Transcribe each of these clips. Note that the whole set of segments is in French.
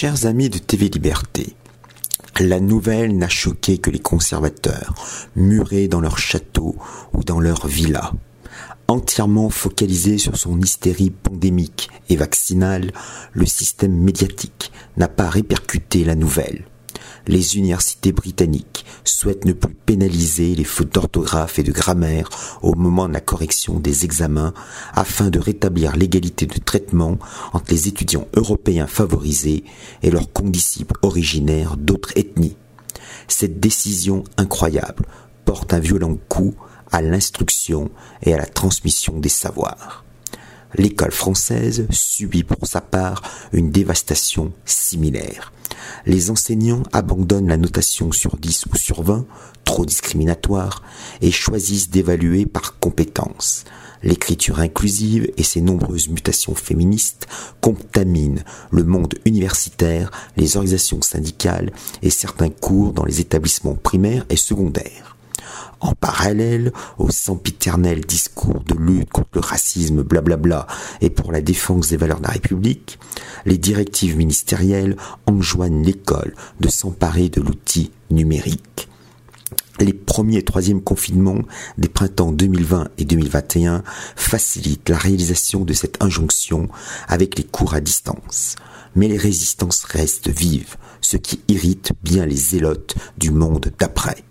Chers amis de TV Liberté, la nouvelle n'a choqué que les conservateurs, murés dans leur château ou dans leur villa. Entièrement focalisé sur son hystérie pandémique et vaccinale, le système médiatique n'a pas répercuté la nouvelle les universités britanniques souhaitent ne plus pénaliser les fautes d'orthographe et de grammaire au moment de la correction des examens afin de rétablir l'égalité de traitement entre les étudiants européens favorisés et leurs condisciples originaires d'autres ethnies. Cette décision incroyable porte un violent coup à l'instruction et à la transmission des savoirs. L'école française subit pour sa part une dévastation similaire les enseignants abandonnent la notation sur 10 ou sur 20, trop discriminatoire, et choisissent d'évaluer par compétence. L'écriture inclusive et ses nombreuses mutations féministes contaminent le monde universitaire, les organisations syndicales et certains cours dans les établissements primaires et secondaires. En parallèle au sempiternel discours de lutte contre le racisme blablabla et pour la défense des valeurs de la République, les directives ministérielles enjoignent l'école de s'emparer de l'outil numérique. Les premiers et troisièmes confinements des printemps 2020 et 2021 facilitent la réalisation de cette injonction avec les cours à distance. Mais les résistances restent vives, ce qui irrite bien les zélotes du monde d'après.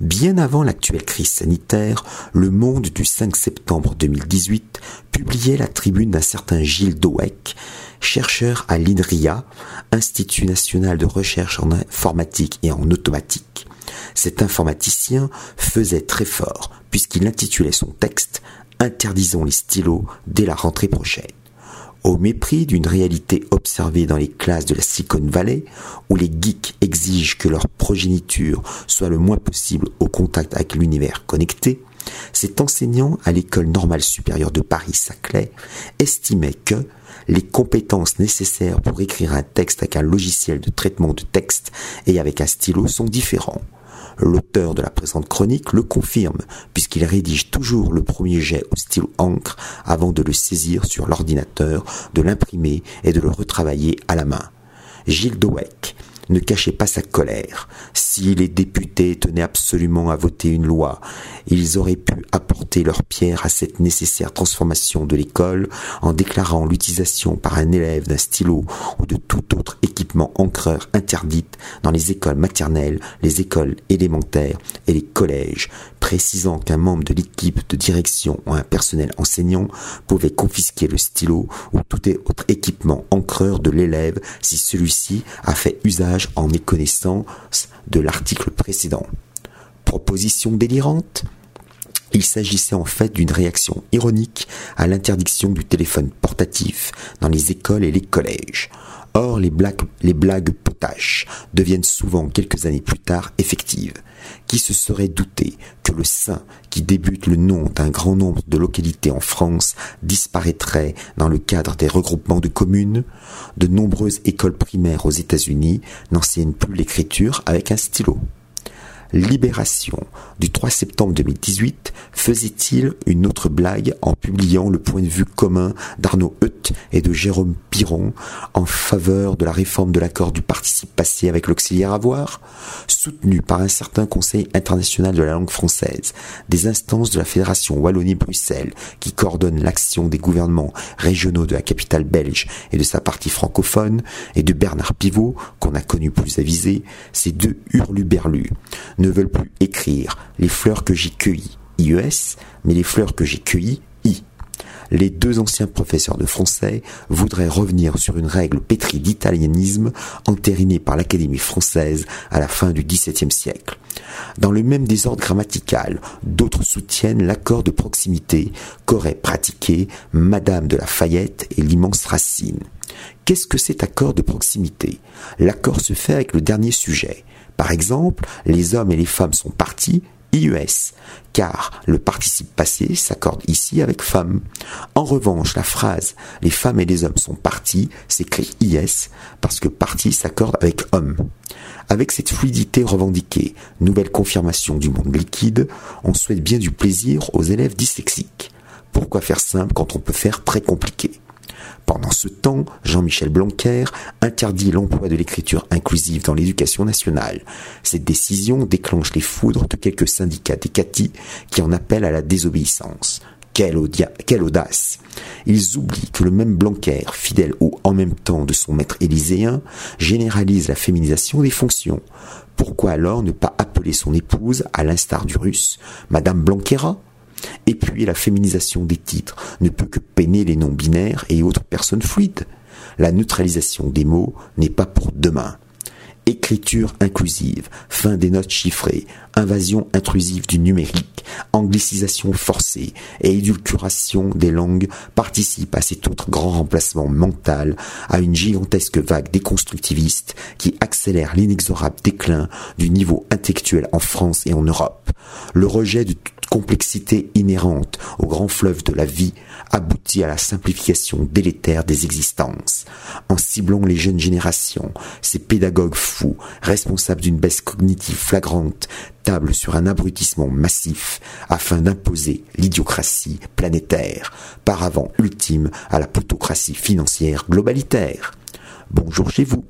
Bien avant l'actuelle crise sanitaire, Le Monde du 5 septembre 2018 publiait la tribune d'un certain Gilles Doeck, chercheur à l'INRIA, Institut national de recherche en informatique et en automatique. Cet informaticien faisait très fort puisqu'il intitulait son texte Interdisons les stylos dès la rentrée prochaine au mépris d'une réalité observée dans les classes de la Silicon Valley, où les geeks exigent que leur progéniture soit le moins possible au contact avec l'univers connecté, cet enseignant à l'école normale supérieure de Paris-Saclay estimait que les compétences nécessaires pour écrire un texte avec un logiciel de traitement de texte et avec un stylo sont différents. L'auteur de la présente chronique le confirme, puisqu'il rédige toujours le premier jet au stylo encre avant de le saisir sur l'ordinateur, de l'imprimer et de le retravailler à la main. Gilles Doweck ne cachait pas sa colère. Si les députés tenaient absolument à voter une loi, ils auraient pu apporter leur pierre à cette nécessaire transformation de l'école en déclarant l'utilisation par un élève d'un stylo ou de tout autre équipement encreur interdite dans les écoles maternelles, les écoles élémentaires et les collèges, précisant qu'un membre de l'équipe de direction ou un personnel enseignant pouvait confisquer le stylo ou tout autre équipement encreur de l'élève si celui-ci a fait usage en méconnaissance de l'article précédent. Proposition délirante il s'agissait en fait d'une réaction ironique à l'interdiction du téléphone portatif dans les écoles et les collèges. Or, les blagues, potaches deviennent souvent quelques années plus tard effectives. Qui se serait douté que le sein qui débute le nom d'un grand nombre de localités en France disparaîtrait dans le cadre des regroupements de communes? De nombreuses écoles primaires aux États-Unis n'enseignent plus l'écriture avec un stylo. Libération du 3 septembre 2018 faisait-il une autre blague en publiant le point de vue commun d'Arnaud Hutt et de Jérôme Piron en faveur de la réforme de l'accord du participe passé avec l'auxiliaire avoir, soutenu par un certain Conseil international de la langue française, des instances de la Fédération Wallonie-Bruxelles qui coordonnent l'action des gouvernements régionaux de la capitale belge et de sa partie francophone, et de Bernard Pivot, qu'on a connu plus avisé, ces deux hurluberlus ne veulent plus écrire les fleurs que j'ai cueillies, IES, mais les fleurs que j'ai cueillies, I. Les deux anciens professeurs de français voudraient revenir sur une règle pétrie d'italianisme entérinée par l'Académie française à la fin du XVIIe siècle. Dans le même désordre grammatical, d'autres soutiennent l'accord de proximité qu'aurait pratiqué Madame de la Fayette et l'immense Racine. Qu'est-ce que cet accord de proximité? L'accord se fait avec le dernier sujet. Par exemple, les hommes et les femmes sont partis, IES, car le participe passé s'accorde ici avec femme. En revanche, la phrase les femmes et les hommes sont partis s'écrit IS parce que parti s'accorde avec homme. Avec cette fluidité revendiquée, nouvelle confirmation du monde liquide, on souhaite bien du plaisir aux élèves dyslexiques. Pourquoi faire simple quand on peut faire très compliqué? Pendant ce temps, Jean-Michel Blanquer interdit l'emploi de l'écriture inclusive dans l'éducation nationale. Cette décision déclenche les foudres de quelques syndicats d'Ecati qui en appellent à la désobéissance. Quelle, audace Ils oublient que le même Blanquer, fidèle au en même temps de son maître élyséen, généralise la féminisation des fonctions. Pourquoi alors ne pas appeler son épouse, à l'instar du russe, Madame Blanquera? Et puis la féminisation des titres ne peut que peiner les non-binaires et autres personnes fluides. La neutralisation des mots n'est pas pour demain. Écriture inclusive, fin des notes chiffrées, invasion intrusive du numérique, anglicisation forcée et édulcuration des langues participent à cet autre grand remplacement mental, à une gigantesque vague déconstructiviste qui accélère l'inexorable déclin du niveau intellectuel en France et en Europe. Le rejet de complexité inhérente au grand fleuve de la vie aboutit à la simplification délétère des existences. En ciblant les jeunes générations, ces pédagogues fous, responsables d'une baisse cognitive flagrante, sur un abrutissement massif afin d'imposer l'idiocratie planétaire, paravent ultime à la plutocratie financière globalitaire. Bonjour chez vous.